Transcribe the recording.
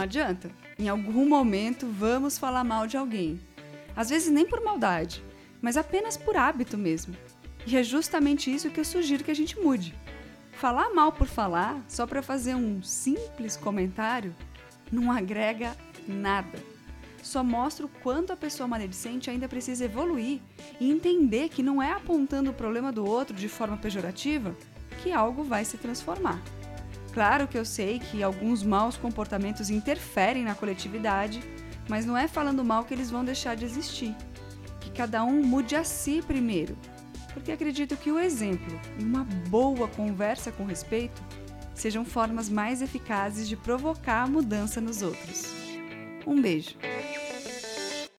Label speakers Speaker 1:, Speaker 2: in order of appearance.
Speaker 1: adianta. Em algum momento vamos falar mal de alguém. Às vezes nem por maldade, mas apenas por hábito mesmo. E é justamente isso que eu sugiro que a gente mude. Falar mal por falar, só para fazer um simples comentário, não agrega nada. Só mostra o quanto a pessoa maledicente ainda precisa evoluir e entender que não é apontando o problema do outro de forma pejorativa que algo vai se transformar. Claro que eu sei que alguns maus comportamentos interferem na coletividade, mas não é falando mal que eles vão deixar de existir. Que cada um mude a si primeiro, porque acredito que o exemplo e uma boa conversa com respeito sejam formas mais eficazes de provocar a mudança nos outros. Um beijo!